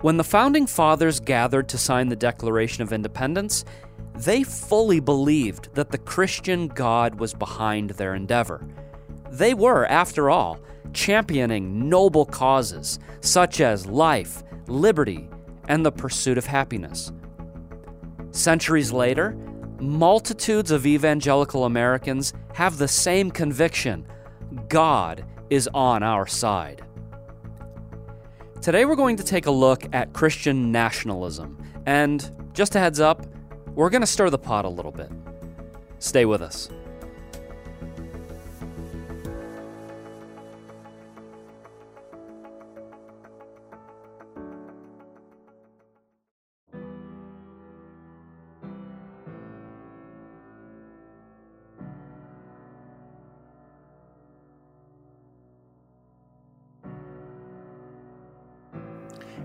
When the founding fathers gathered to sign the Declaration of Independence, they fully believed that the Christian God was behind their endeavor. They were, after all, championing noble causes such as life, liberty, and the pursuit of happiness. Centuries later, multitudes of evangelical Americans have the same conviction God is on our side. Today, we're going to take a look at Christian nationalism, and just a heads up, we're going to stir the pot a little bit. Stay with us.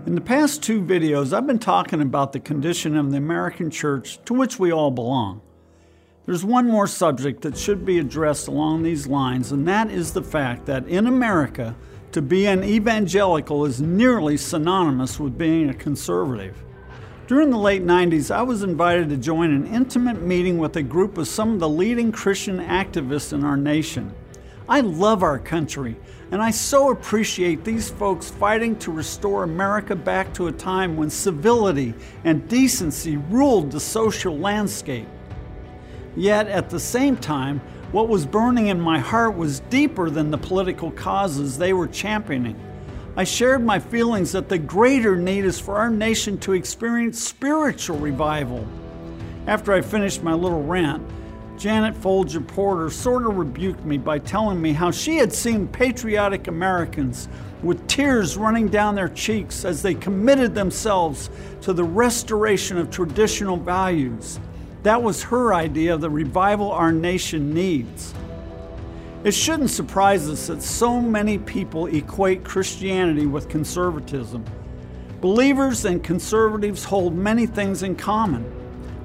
In the past two videos, I've been talking about the condition of the American church to which we all belong. There's one more subject that should be addressed along these lines, and that is the fact that in America, to be an evangelical is nearly synonymous with being a conservative. During the late 90s, I was invited to join an intimate meeting with a group of some of the leading Christian activists in our nation. I love our country, and I so appreciate these folks fighting to restore America back to a time when civility and decency ruled the social landscape. Yet at the same time, what was burning in my heart was deeper than the political causes they were championing. I shared my feelings that the greater need is for our nation to experience spiritual revival. After I finished my little rant, Janet Folger Porter sort of rebuked me by telling me how she had seen patriotic Americans with tears running down their cheeks as they committed themselves to the restoration of traditional values. That was her idea of the revival our nation needs. It shouldn't surprise us that so many people equate Christianity with conservatism. Believers and conservatives hold many things in common.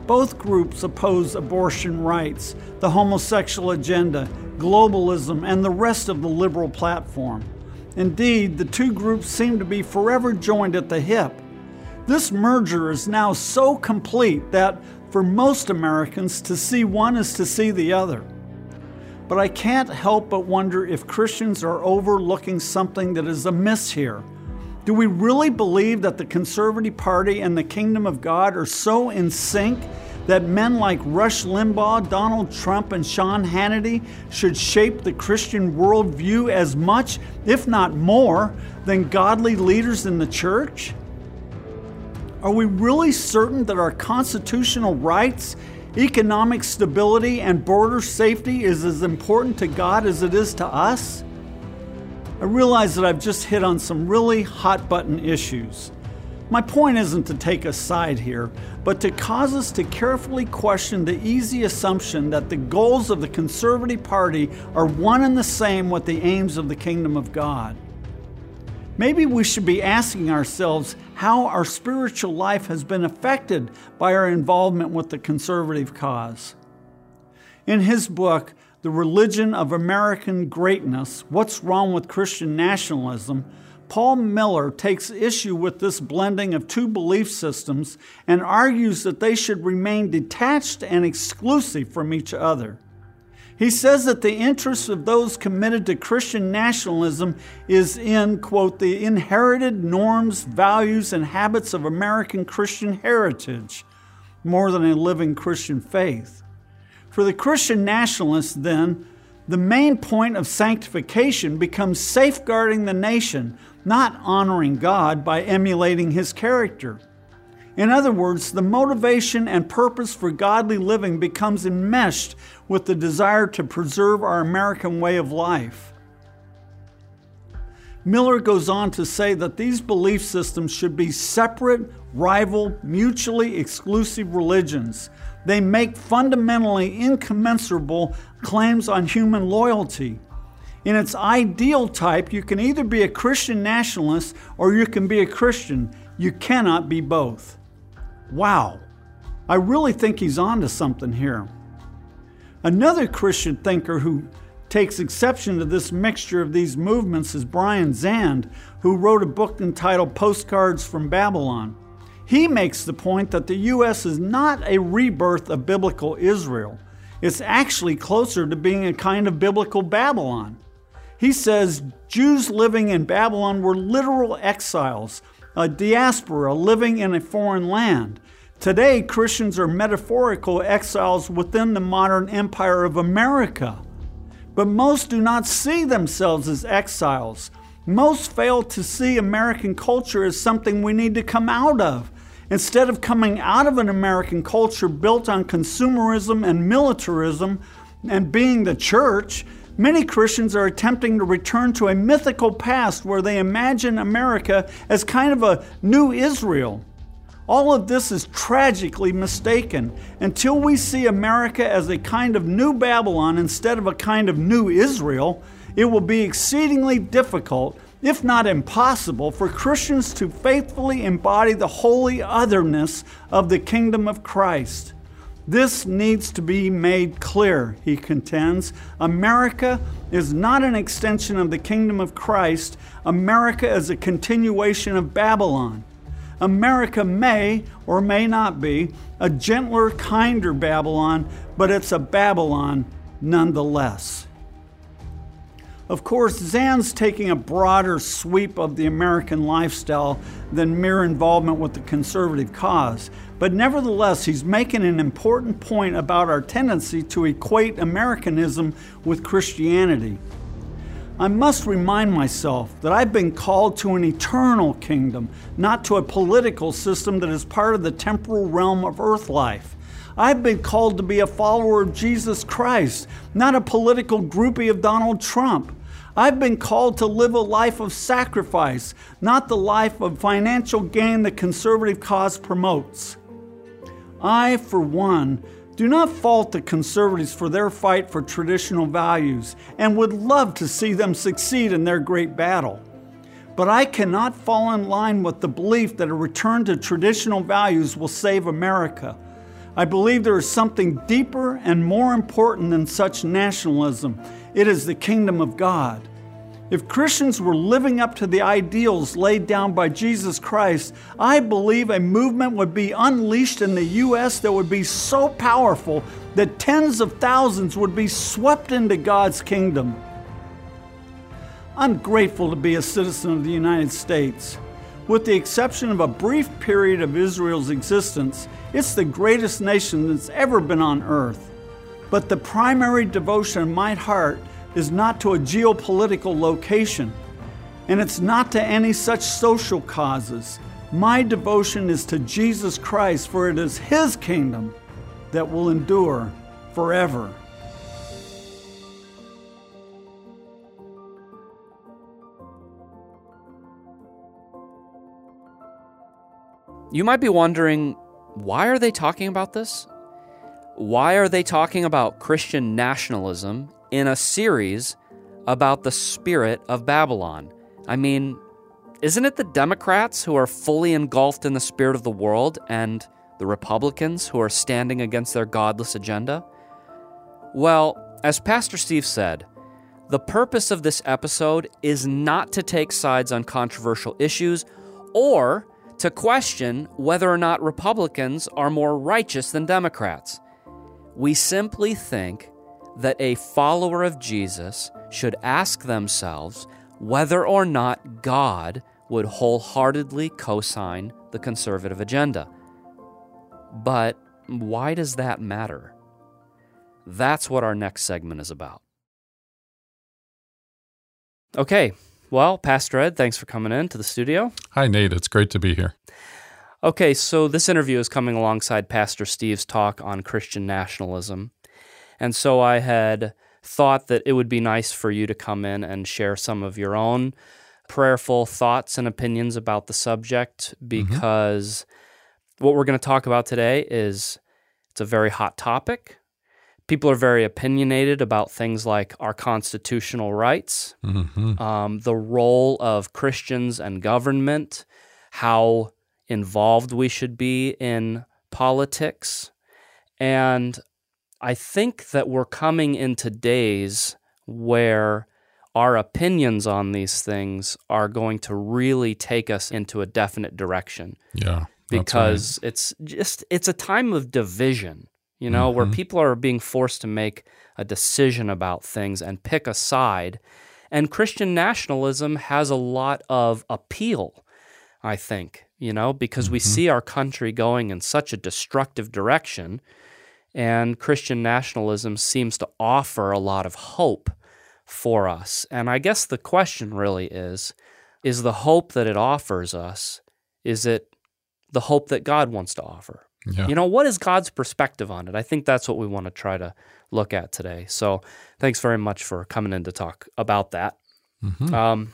Both groups oppose abortion rights, the homosexual agenda, globalism, and the rest of the liberal platform. Indeed, the two groups seem to be forever joined at the hip. This merger is now so complete that for most Americans, to see one is to see the other. But I can't help but wonder if Christians are overlooking something that is amiss here. Do we really believe that the Conservative Party and the Kingdom of God are so in sync that men like Rush Limbaugh, Donald Trump, and Sean Hannity should shape the Christian worldview as much, if not more, than godly leaders in the church? Are we really certain that our constitutional rights, economic stability, and border safety is as important to God as it is to us? I realize that I've just hit on some really hot button issues. My point isn't to take a side here, but to cause us to carefully question the easy assumption that the goals of the Conservative Party are one and the same with the aims of the kingdom of God. Maybe we should be asking ourselves how our spiritual life has been affected by our involvement with the conservative cause. In his book, the Religion of American Greatness What's Wrong with Christian Nationalism, Paul Miller takes issue with this blending of two belief systems and argues that they should remain detached and exclusive from each other. He says that the interest of those committed to Christian nationalism is in, quote, the inherited norms, values, and habits of American Christian heritage more than a living Christian faith. For the Christian nationalist, then, the main point of sanctification becomes safeguarding the nation, not honoring God by emulating his character. In other words, the motivation and purpose for godly living becomes enmeshed with the desire to preserve our American way of life. Miller goes on to say that these belief systems should be separate, rival, mutually exclusive religions they make fundamentally incommensurable claims on human loyalty. In its ideal type, you can either be a Christian nationalist or you can be a Christian. You cannot be both. Wow, I really think he's on to something here. Another Christian thinker who takes exception to this mixture of these movements is Brian Zahnd, who wrote a book entitled Postcards from Babylon. He makes the point that the U.S. is not a rebirth of biblical Israel. It's actually closer to being a kind of biblical Babylon. He says Jews living in Babylon were literal exiles, a diaspora living in a foreign land. Today, Christians are metaphorical exiles within the modern empire of America. But most do not see themselves as exiles. Most fail to see American culture as something we need to come out of. Instead of coming out of an American culture built on consumerism and militarism and being the church, many Christians are attempting to return to a mythical past where they imagine America as kind of a new Israel. All of this is tragically mistaken. Until we see America as a kind of new Babylon instead of a kind of new Israel, it will be exceedingly difficult if not impossible, for Christians to faithfully embody the holy otherness of the kingdom of Christ. This needs to be made clear, he contends. America is not an extension of the kingdom of Christ, America is a continuation of Babylon. America may or may not be a gentler, kinder Babylon, but it's a Babylon nonetheless. Of course, Zahnd's taking a broader sweep of the American lifestyle than mere involvement with the conservative cause. But nevertheless, he's making an important point about our tendency to equate Americanism with Christianity. I must remind myself that I've been called to an eternal kingdom, not to a political system that is part of the temporal realm of earth life. I've been called to be a follower of Jesus Christ, not a political groupie of Donald Trump. I've been called to live a life of sacrifice, not the life of financial gain the conservative cause promotes. I, for one, do not fault the conservatives for their fight for traditional values and would love to see them succeed in their great battle. But I cannot fall in line with the belief that a return to traditional values will save America. I believe there is something deeper and more important than such nationalism. It is the kingdom of God. If Christians were living up to the ideals laid down by Jesus Christ, I believe a movement would be unleashed in the U.S. that would be so powerful that tens of thousands would be swept into God's kingdom. I'm grateful to be a citizen of the United States. With the exception of a brief period of Israel's existence, it's the greatest nation that's ever been on earth. But the primary devotion in my heart is not to a geopolitical location, and it's not to any such social causes. My devotion is to Jesus Christ, for it is His kingdom that will endure forever. You might be wondering why are they talking about this? Why are they talking about Christian nationalism in a series about the spirit of Babylon. I mean, isn't it the Democrats who are fully engulfed in the spirit of the world and the Republicans who are standing against their godless agenda? Well, as Pastor Steve said, the purpose of this episode is not to take sides on controversial issues or to question whether or not Republicans are more righteous than Democrats. We simply think that a follower of Jesus should ask themselves whether or not God would wholeheartedly co sign the conservative agenda. But why does that matter? That's what our next segment is about. Okay, well, Pastor Ed, thanks for coming in to the studio. Hi, Nate. It's great to be here. Okay, so this interview is coming alongside Pastor Steve's talk on Christian nationalism. And so I had thought that it would be nice for you to come in and share some of your own prayerful thoughts and opinions about the subject mm-hmm. because mm-hmm. what we're going to talk about today is it's a very hot topic. People are very opinionated about things like our constitutional rights, mm-hmm. um, the role of Christians and government, how involved we should be in politics. And I think that we're coming into days where our opinions on these things are going to really take us into a definite direction. Yeah. Because right. it's just it's a time of division, you know, mm-hmm. where people are being forced to make a decision about things and pick a side. And Christian nationalism has a lot of appeal, I think, you know, because mm-hmm. we see our country going in such a destructive direction. And Christian nationalism seems to offer a lot of hope for us. And I guess the question really is is the hope that it offers us, is it the hope that God wants to offer? Yeah. You know, what is God's perspective on it? I think that's what we want to try to look at today. So thanks very much for coming in to talk about that. Mm-hmm. Um,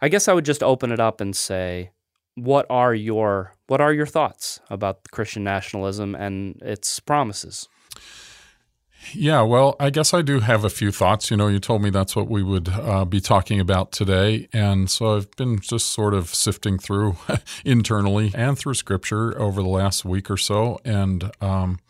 I guess I would just open it up and say, what are your what are your thoughts about Christian nationalism and its promises? Yeah, well, I guess I do have a few thoughts. You know, you told me that's what we would uh, be talking about today. And so I've been just sort of sifting through internally and through scripture over the last week or so. And, um,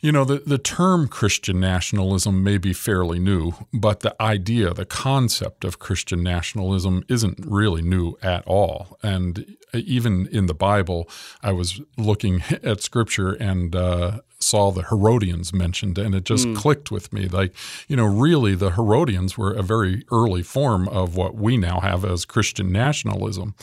you know, the, the term Christian nationalism may be fairly new, but the idea, the concept of Christian nationalism isn't really new at all. And even in the Bible, I was looking at scripture and uh, saw the Herodians mentioned, and it just mm. clicked with me. Like, you know, really, the Herodians were a very early form of what we now have as Christian nationalism,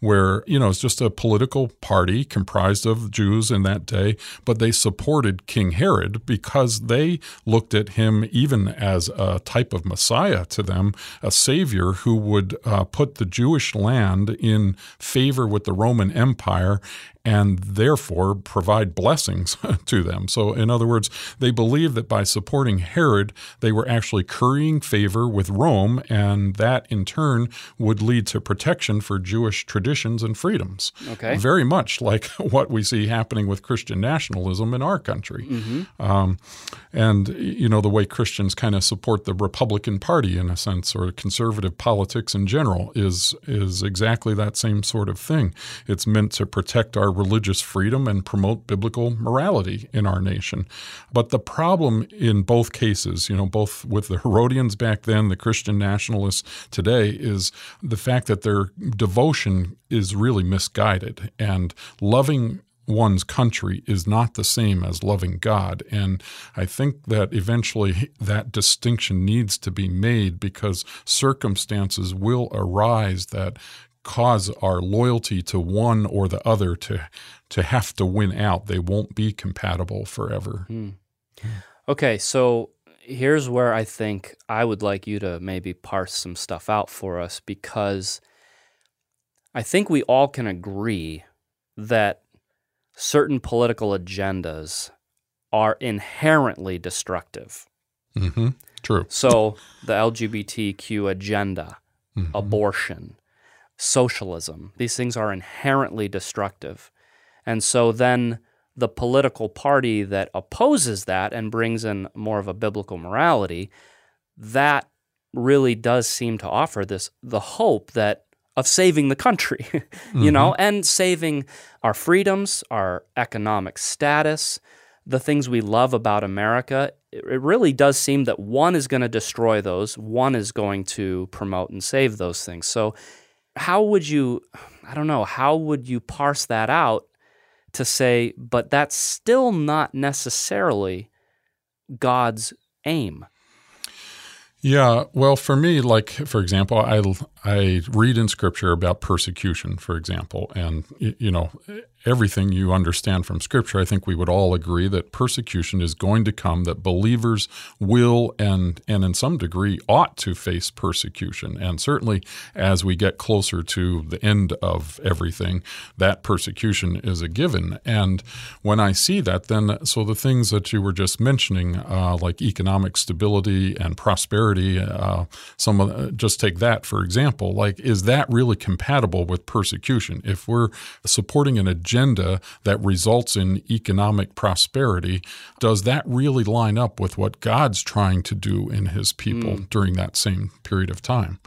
where, you know, it's just a political party comprised of Jews in that day, but they supported King Herod because they looked at him even as a type of Messiah to them, a savior who would uh, put the Jewish land in favor with the Roman Empire and therefore provide blessings to them. So, in other words, they believed that by supporting Herod, they were actually currying favor with Rome, and that in turn would lead to protection for Jewish traditions and freedoms. Okay. Very much like what we see happening with Christian nationalism in our country. Mm-hmm. Um, and, you know, the way Christians kind of support the Republican Party in a sense, or conservative politics in general, is, is exactly that same sort of thing. It's meant to protect our religious freedom and promote biblical morality in our nation. But the problem in both cases, you know, both with the Herodians back then, the Christian nationalists today, is the fact that their devotion is really misguided and loving one's country is not the same as loving God. And I think that eventually that distinction needs to be made because circumstances will arise that cause our loyalty to one or the other to to have to win out. They won't be compatible forever. Hmm. Okay, so here's where I think I would like you to maybe parse some stuff out for us because I think we all can agree that certain political agendas are inherently destructive. Mm-hmm. True. So the LGBTQ agenda, mm-hmm. abortion, socialism. These things are inherently destructive. And so then the political party that opposes that and brings in more of a biblical morality, that really does seem to offer this the hope that of saving the country, you mm-hmm. know, and saving our freedoms, our economic status, the things we love about America. It really does seem that one is going to destroy those, one is going to promote and save those things. So how would you, I don't know, how would you parse that out to say, but that's still not necessarily God's aim? Yeah, well, for me, like for example, I I read in Scripture about persecution, for example, and you know everything you understand from Scripture, I think we would all agree that persecution is going to come, that believers will and, and in some degree ought to face persecution. And certainly as we get closer to the end of everything, that persecution is a given. And when I see that, then so the things that you were just mentioning, uh, like economic stability and prosperity, uh, some of, uh, just take that for example, like is that really compatible with persecution? If we're supporting an agenda agenda that results in economic prosperity, does that really line up with what God's trying to do in his people mm. during that same period of time?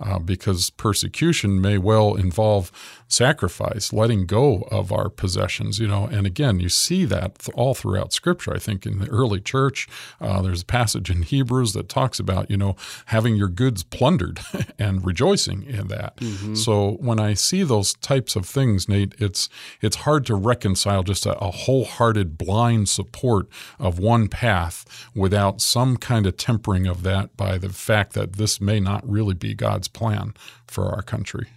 Uh, because persecution may well involve sacrifice, letting go of our possessions, you know. And again, you see that th- all throughout Scripture. I think in the early church, uh, there's a passage in Hebrews that talks about, you know, having your goods plundered and rejoicing in that. Mm-hmm. So when I see those types of things, Nate, it's it's hard to reconcile just a, a wholehearted blind support of one path without some kind of tempering of that by the fact that this may not really be God's plan for our country.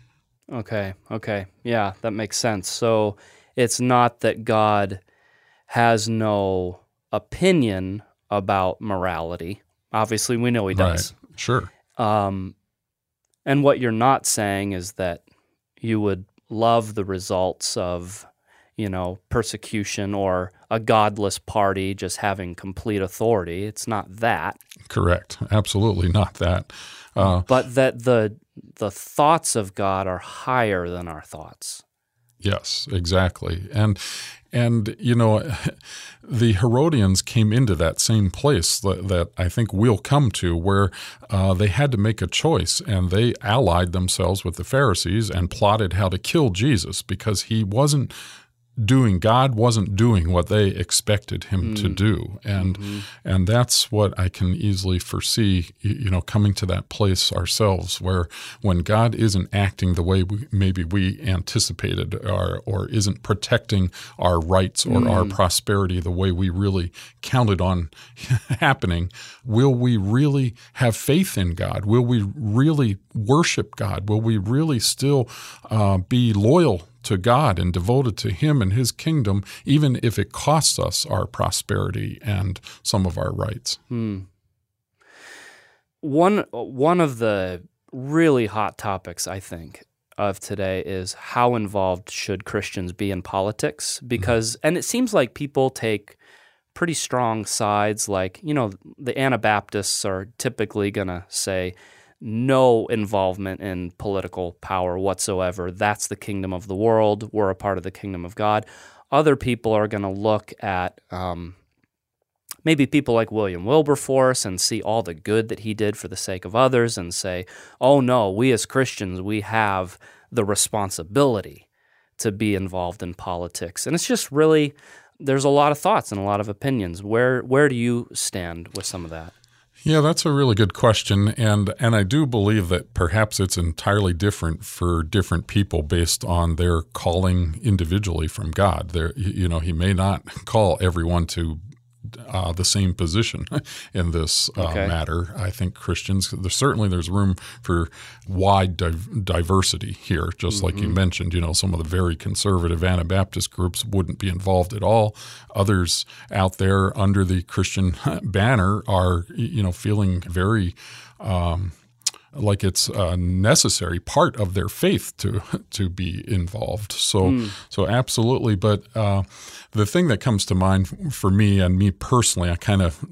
Okay. Okay. Yeah, that makes sense. So it's not that God has no opinion about morality. Obviously, we know he does. Right. Sure. Um, and what you're not saying is that you would love the results of, you know, persecution or a godless party just having complete authority. It's not that. Correct. Absolutely not that. Uh, but that the the thoughts of God are higher than our thoughts. Yes, exactly. And and you know, the Herodians came into that same place that, that I think we'll come to, where uh, they had to make a choice, and they allied themselves with the Pharisees and plotted how to kill Jesus because he wasn't doing God wasn't doing what they expected him mm. to do and mm-hmm. and that's what I can easily foresee you know coming to that place ourselves where when God isn't acting the way we, maybe we anticipated or or isn't protecting our rights or mm. our prosperity the way we really counted on happening will we really have faith in God will we really worship God will we really still uh, be loyal to God and devoted to Him and His kingdom, even if it costs us our prosperity and some of our rights. Hmm. One one of the really hot topics, I think, of today is how involved should Christians be in politics? Mm-hmm. Because, mm-hmm. and it seems like people take pretty strong sides. Like, you know, the Anabaptists are typically going to say, no involvement in political power whatsoever. That's the kingdom of the world. We're a part of the kingdom of God. Other people are going to look at um, maybe people like William Wilberforce and see all the good that he did for the sake of others and say, oh no, we as Christians, we have the responsibility to be involved in politics. And it's just really, there's a lot of thoughts and a lot of opinions. Where, where do you stand with some of that? Yeah, that's a really good question, and and I do believe that perhaps it's entirely different for different people based on their calling individually from God. There, you know, He may not call everyone to uh, the same position in this uh, okay. matter. I think Christians, there's, certainly there's room for wide div- diversity here, just mm-hmm. like you mm-hmm. mentioned. You know, some of the very conservative Anabaptist groups wouldn't be involved at all. Others out there under the Christian banner are, you know, feeling very um, like it's a necessary part of their faith to to be involved. So mm. so absolutely. But uh, the thing that comes to mind for me and me personally, I kind of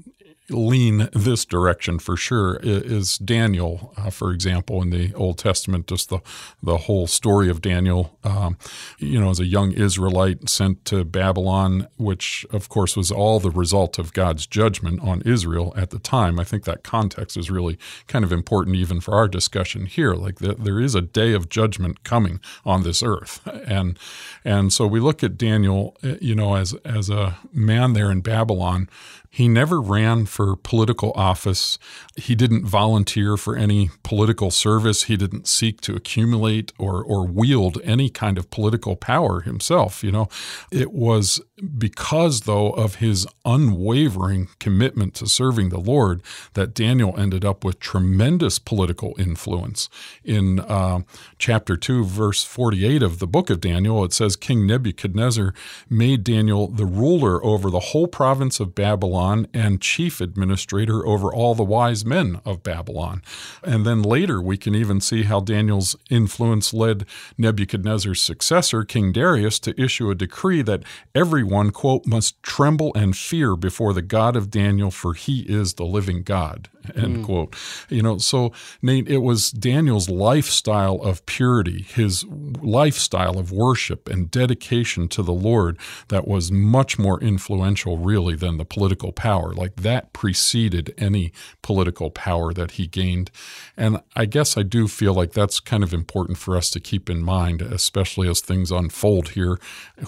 lean this direction for sure is Daniel, uh, for example, in the Old Testament, just the, the whole story of Daniel, um, you know, as a young Israelite sent to Babylon, which of course was all the result of God's judgment on Israel at the time. I think that context is really kind of important even for our discussion here. Like the, there is a day of judgment coming on this earth. And, and so we look at Daniel, uh, you know, as, as a man there in Babylon he never ran for political office. He didn't volunteer for any political service. He didn't seek to accumulate or, or wield any kind of political power himself. You know, it was because, though, of his unwavering commitment to serving the Lord that Daniel ended up with tremendous political influence. In uh, chapter 2, verse 48 of the book of Daniel, it says King Nebuchadnezzar made Daniel the ruler over the whole province of Babylon and chief administrator over all the wise men of Babylon. And then later, we can even see how Daniel's influence led Nebuchadnezzar's successor, King Darius, to issue a decree that everyone, quote, must tremble and fear before the God of Daniel, for he is the living God, end hmm. quote. You know, so Nate, it was Daniel's lifestyle of purity, his lifestyle of worship and dedication to the Lord that was much more influential, really, than the political power. Like that preceded any political power that he gained. And I guess I do feel like that's kind of important for us to keep in mind, especially as things unfold here.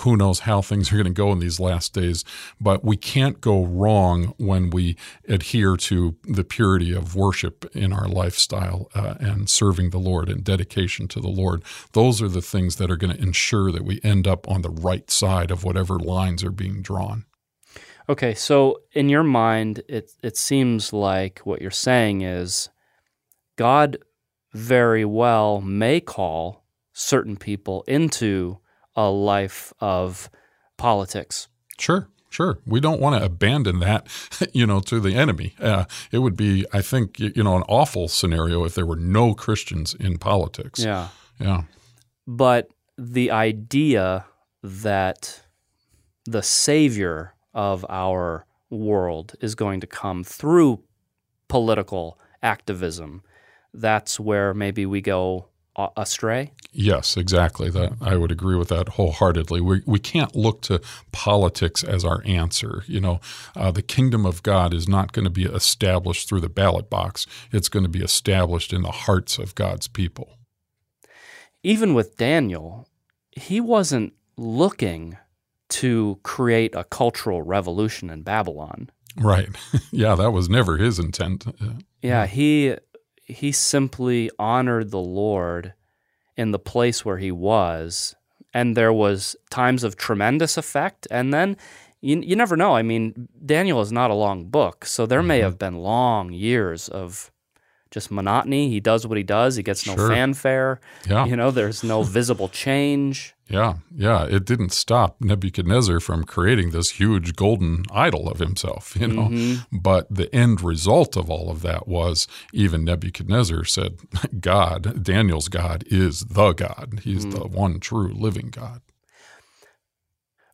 Who knows how things are going to go in these last days, but we can't go wrong when we adhere to the purity of worship in our lifestyle uh, and serving the Lord and dedication to the Lord. Those are the things that are going to ensure that we end up on the right side of whatever lines are being drawn. Okay, so in your mind, it it seems like what you're saying is God very well may call certain people into a life of politics. Sure. Sure, we don't want to abandon that, you know, to the enemy. Uh, it would be, I think, you know, an awful scenario if there were no Christians in politics. Yeah, yeah. But the idea that the savior of our world is going to come through political activism, that's where maybe we go astray? Yes, exactly. That I would agree with that wholeheartedly. We we can't look to politics as our answer. You know, uh, the kingdom of God is not going to be established through the ballot box. It's going to be established in the hearts of God's people. Even with Daniel, he wasn't looking to create a cultural revolution in Babylon. Right. yeah, that was never his intent. Yeah, he he simply honored the Lord in the place where he was. And there was times of tremendous effect. And then you, you never know. I mean, Daniel is not a long book. So there mm-hmm. may have been long years of just monotony. He does what he does. He gets no sure. fanfare. Yeah. You know, there's no visible change. Yeah, yeah. It didn't stop Nebuchadnezzar from creating this huge golden idol of himself, you know. Mm-hmm. But the end result of all of that was even Nebuchadnezzar said, God, Daniel's God, is the God. He's mm-hmm. the one true living God.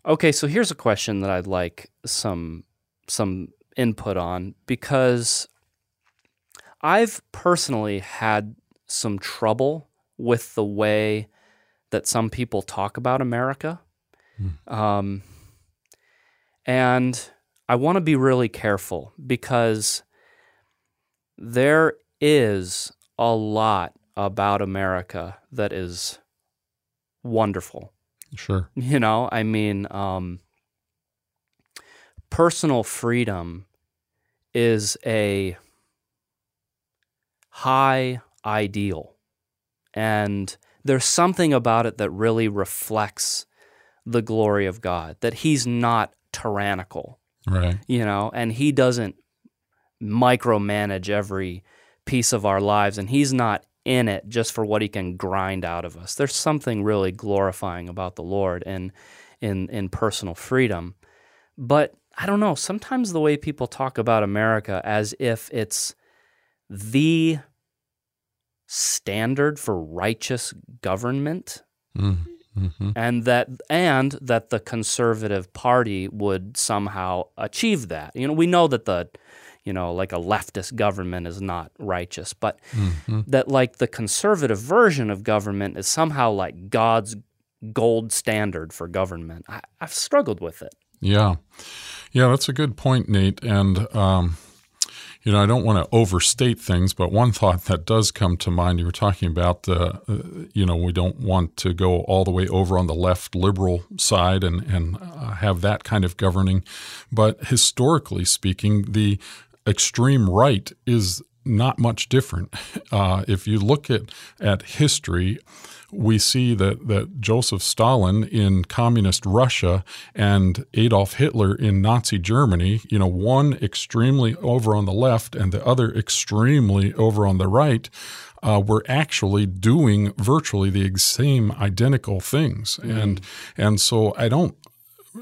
Okay, so here's a question that I'd like some some input on because I've personally had some trouble with the way that some people talk about America. Mm. Um, and I want to be really careful because there is a lot about America that is wonderful. Sure. You know, I mean, um, personal freedom is a high ideal. And there's something about it that really reflects the glory of God, that He's not tyrannical. Right. You know, and He doesn't micromanage every piece of our lives, and He's not in it just for what He can grind out of us. There's something really glorifying about the Lord and in, in personal freedom. But I don't know, sometimes the way people talk about America as if it's the standard for righteous government. Mm-hmm. And that and that the conservative party would somehow achieve that. You know, we know that the you know, like a leftist government is not righteous, but mm-hmm. that like the conservative version of government is somehow like God's gold standard for government. I, have struggled with it. Yeah. Yeah, that's a good point, Nate. And um, you know, I don't want to overstate things, but one thought that does come to mind, you were talking about, uh, uh, you know, we don't want to go all the way over on the left liberal side and, and uh, have that kind of governing. But historically speaking, the extreme right is not much different. Uh, if you look at, at history, we see that, that Joseph Stalin in communist Russia and Adolf Hitler in Nazi Germany, you know, one extremely over on the left and the other extremely over on the right, uh, were actually doing virtually the same identical things. Mm. And and so I don't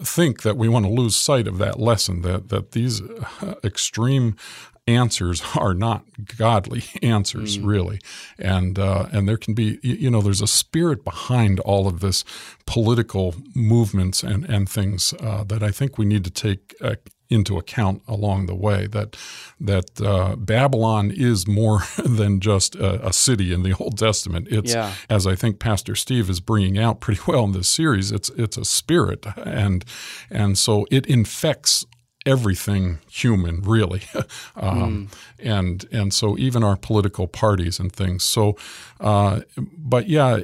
think that we want to lose sight of that lesson that that these uh, extreme answers are not godly answers, mm. really. And uh, and there can be, you know, there's a spirit behind all of this political movements and and things uh, that I think we need to take uh, into account along the way that that uh, Babylon is more than just a, a, city in the Old Testament. It's yeah. as I think Pastor Steve is bringing out pretty well in this series. It's it's a spirit, and and so it infects everything human, really, um, mm. and and so even our political parties and things. So, uh, but yeah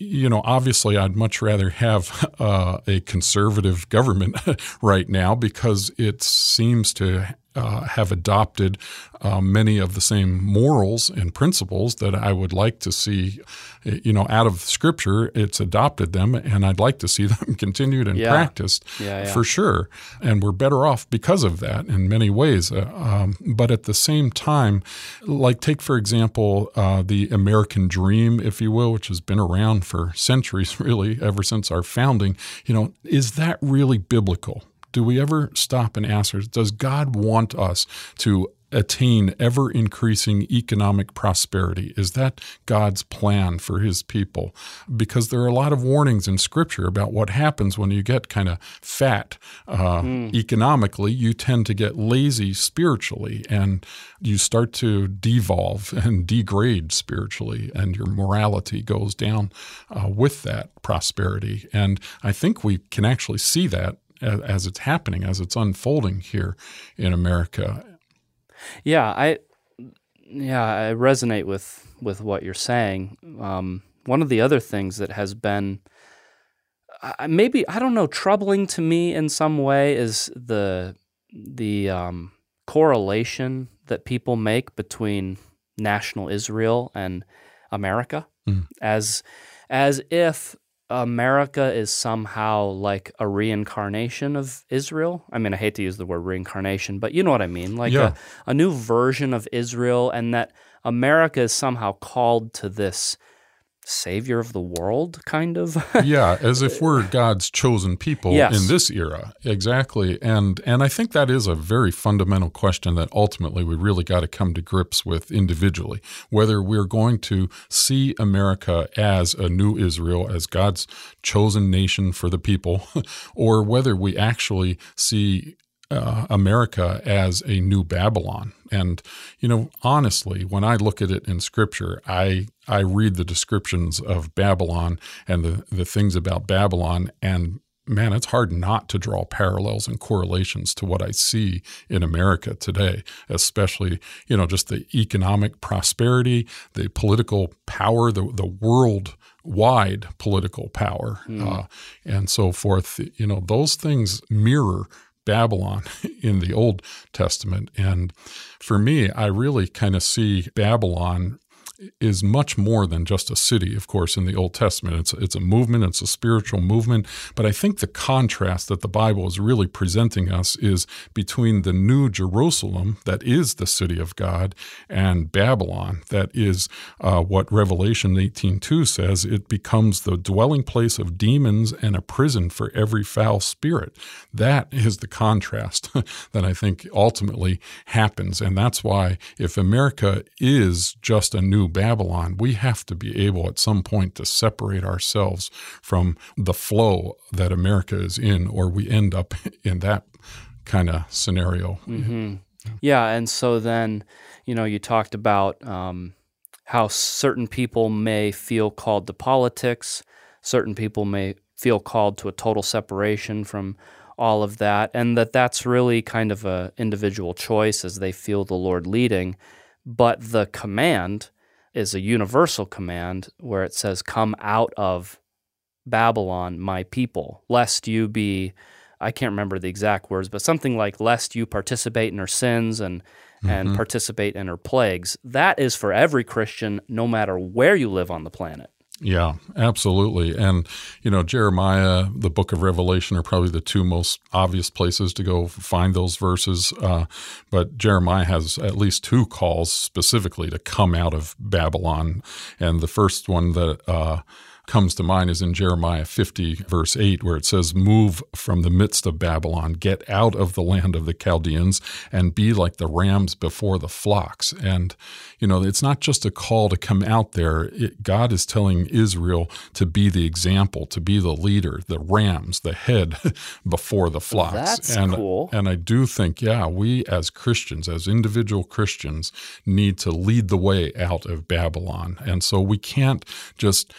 you know, obviously, I'd much rather have uh, a conservative government right now because it seems to uh, have adopted uh, many of the same morals and principles that I would like to see, you know, out of Scripture. It's adopted them, and I'd like to see them continued and yeah. practiced yeah, yeah. for sure. And we're better off because of that in many ways. Uh, um, but at the same time, like take for example uh, the American dream, if you will, which has been around for centuries, really, ever since our founding. You know, is that really biblical? Do we ever stop and ask ourselves, does God want us to attain ever increasing economic prosperity? Is that God's plan for his people? Because there are a lot of warnings in scripture about what happens when you get kind of fat uh, mm. economically. You tend to get lazy spiritually and you start to devolve and degrade spiritually, and your morality goes down uh, with that prosperity. And I think we can actually see that as, as it's happening, as it's unfolding here in America. Yeah, I yeah I resonate with with what you're saying. Um, one of the other things that has been uh, maybe I don't know troubling to me in some way is the the um, correlation that people make between national Israel and America mm. as as if America is somehow like a reincarnation of Israel. I mean, I hate to use the word reincarnation, but you know what I mean. Like yeah. a, a new version of Israel, and that America is somehow called to this savior of the world, kind of. yeah, as if we're God's chosen people yes. in this era. Exactly. And and I think that is a very fundamental question that ultimately we really got to come to grips with individually. Whether we're going to see America as a new Israel, as God's chosen nation for the people, or whether we actually see uh, America as a new Babylon. And you know, honestly, when I look at it in Scripture, I I read the descriptions of Babylon and the the things about Babylon, and man, it's hard not to draw parallels and correlations to what I see in America today, especially, you know, just the economic prosperity, the political power, the, the world wide political power, mm. uh, and so forth. You know, those things mirror Babylon in the Old Testament. And for me, I really kind of see Babylon is much more than just a city, of course, in the Old Testament. It's, it's a movement, it's a spiritual movement. But I think the contrast that the Bible is really presenting us is between the new Jerusalem, that is the city of God, and Babylon, that is uh, what Revelation 18.2 says. It becomes the dwelling place of demons and a prison for every foul spirit. That is the contrast that I think ultimately happens. And that's why if America is just a new Babylon, we have to be able at some point to separate ourselves from the flow that America is in, or we end up in that kind of scenario. Mm-hmm. Yeah. And so then, you know, you talked about um, how certain people may feel called to politics, certain people may feel called to a total separation from all of that, and that that's really kind of a individual choice as they feel the Lord leading. But the command is a universal command where it says, Come out of Babylon, my people, lest you be, I can't remember the exact words, but something like, lest you participate in her sins and, mm-hmm. and participate in her plagues. That is for every Christian, no matter where you live on the planet. Yeah, absolutely. And, you know, Jeremiah, the book of Revelation are probably the two most obvious places to go find those verses. Uh, but Jeremiah has at least two calls specifically to come out of Babylon. And the first one that, uh, comes to mind is in Jeremiah 50, verse 8, where it says, Move from the midst of Babylon, get out of the land of the Chaldeans, and be like the rams before the flocks. And, you know, it's not just a call to come out there. It, God is telling Israel to be the example, to be the leader, the rams, the head before the flocks. That's and, cool. And I do think, yeah, we as Christians, as individual Christians, need to lead the way out of Babylon. And so we can't just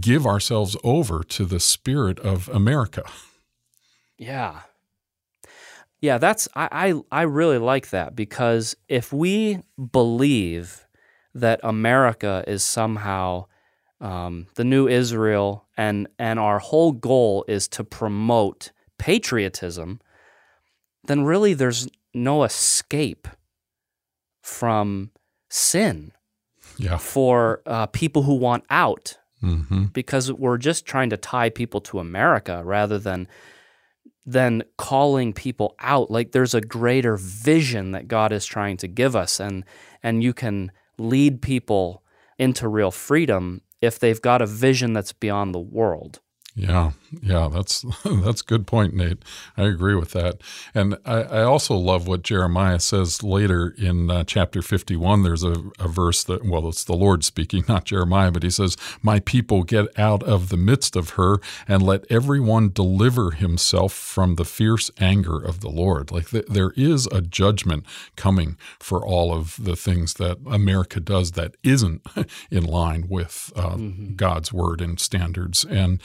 give ourselves over to the spirit of America. Yeah. Yeah, that's I, I I really like that because if we believe that America is somehow um, the new Israel and and our whole goal is to promote patriotism, then really there's no escape from sin Yeah. for uh, people who want out hmm because we're just trying to tie people to America rather than than calling people out like there's a greater vision that God is trying to give us and and you can lead people into real freedom if they've got a vision that's beyond the world. Yeah, yeah, that's that's a good point, Nate. I agree with that, and I, I also love what Jeremiah says later in uh, chapter fifty-one. There's a, a verse that, well, it's the Lord speaking, not Jeremiah, but he says, "My people get out of the midst of her, and let everyone deliver himself from the fierce anger of the Lord." Like th- there is a judgment coming for all of the things that America does that isn't in line with uh, God's word and standards, and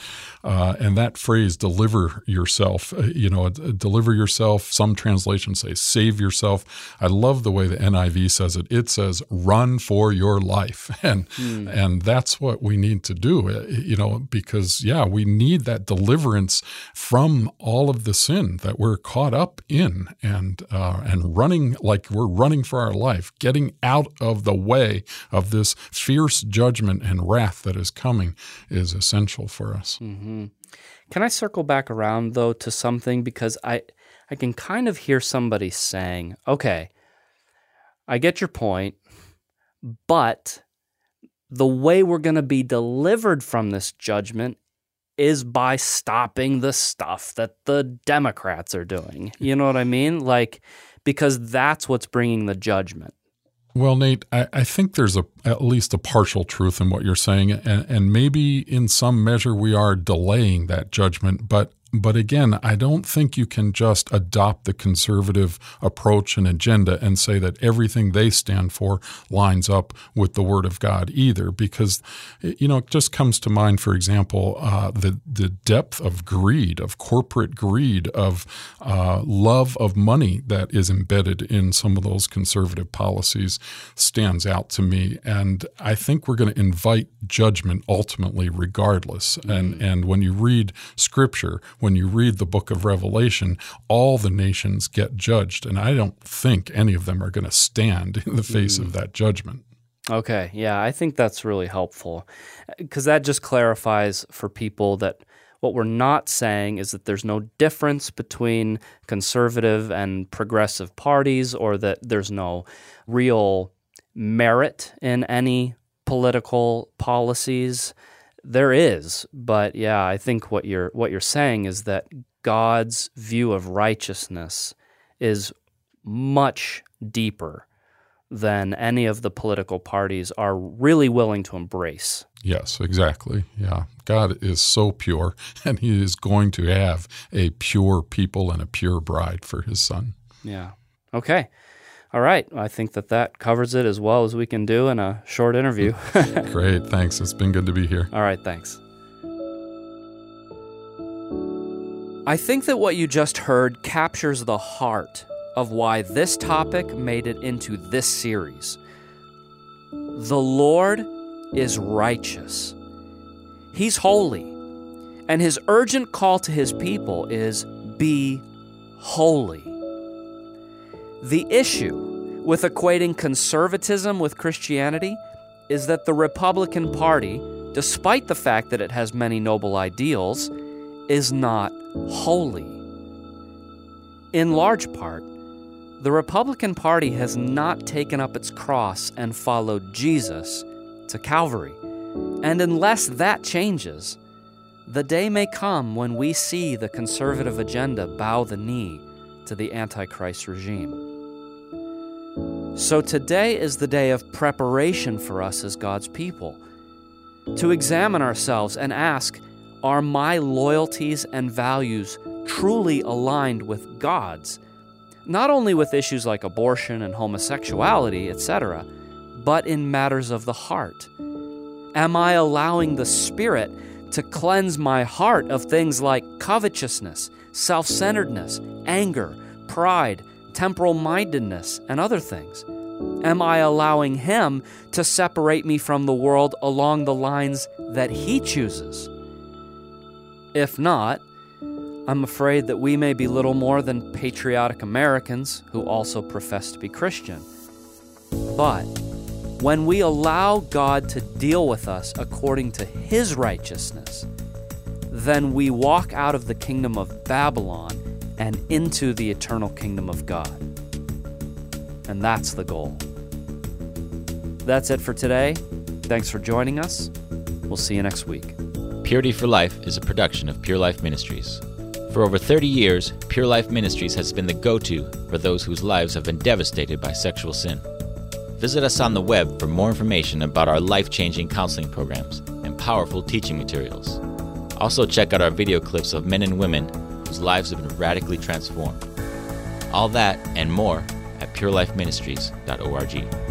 uh, and that phrase "deliver yourself," uh, you know, deliver yourself. Some translations say "save yourself." I love the way the NIV says it. It says "run for your life," and and that's what we need to do. uh, You know, because yeah, we need that deliverance from all of the sin that we're caught up in, and uh, and running like we're running for our life, getting out of the way of this fierce judgment and wrath that is coming is essential for us. Mm-hmm. Can I circle back around though to something because I I can kind of hear somebody saying, "Okay, I get your point, but the way we're going to be delivered from this judgment is by stopping the stuff that the Democrats are doing." You know what I mean? Like because that's what's bringing the judgment. Well, Nate, I, I think there's a at least a partial truth in what you're saying, and, and maybe in some measure we are delaying that judgment. But but again, I don't think you can just adopt the conservative approach and agenda and say that everything they stand for lines up with the Word of God either, because you know it just comes to mind, for example, uh, the the depth of greed, of corporate greed, of uh, love of money that is embedded in some of those conservative policies stands out to me, and I think we're going to invite judgment ultimately, regardless. And and when you read Scripture when you read the book of Revelation, all the nations get judged. And I don't think any of them are going to stand in the face of hmm. that judgment. Okay, yeah, I think that's really helpful because that just clarifies for people that what we're not saying is that there's no difference between conservative and progressive parties or that there's no real merit in any political policies. There is, but yeah, I think what you're what you're saying is that God's view of righteousness is much deeper than any of the political parties are really willing to embrace. Yes, exactly. Yeah. God is so pure, and He is going to have a pure people and a pure bride for His Son. Yeah. Okay. All right. I think that that covers it as well as we can do in a short interview. Great. Thanks. It's been good to be here. All right. Thanks. I think that what you just heard captures the heart of why this topic made it into this series. The Lord is righteous, He's holy, and His urgent call to His people is be holy. The issue with equating conservatism with Christianity is that the Republican Party, despite the fact that it has many noble ideals, is not holy. In large part, the Republican Party has not taken up its cross and followed Jesus to Calvary. And unless that changes, the day may come when we see the conservative agenda bow the knee to the Antichrist regime. So today is the day of preparation for us as God's people to examine ourselves and ask Are my loyalties and values truly aligned with God's? Not only with issues like abortion and homosexuality, etc., but in matters of the heart. Am I allowing the Spirit to cleanse my heart of things like covetousness, self centeredness, anger, pride, temporal mindedness, and other things? Am I allowing Him to separate me from the world along the lines that He chooses? If not, I'm afraid that we may be little more than patriotic Americans who also profess to be Christian. But when we allow God to deal with us according to His righteousness, then we walk out of the kingdom of Babylon and into the eternal kingdom of God. And that's the goal. That's it for today. Thanks for joining us. We'll see you next week. Purity for Life is a production of Pure Life Ministries. For over 30 years, Pure Life Ministries has been the go to for those whose lives have been devastated by sexual sin. Visit us on the web for more information about our life changing counseling programs and powerful teaching materials. Also, check out our video clips of men and women whose lives have been radically transformed. All that and more at purelifeministries.org.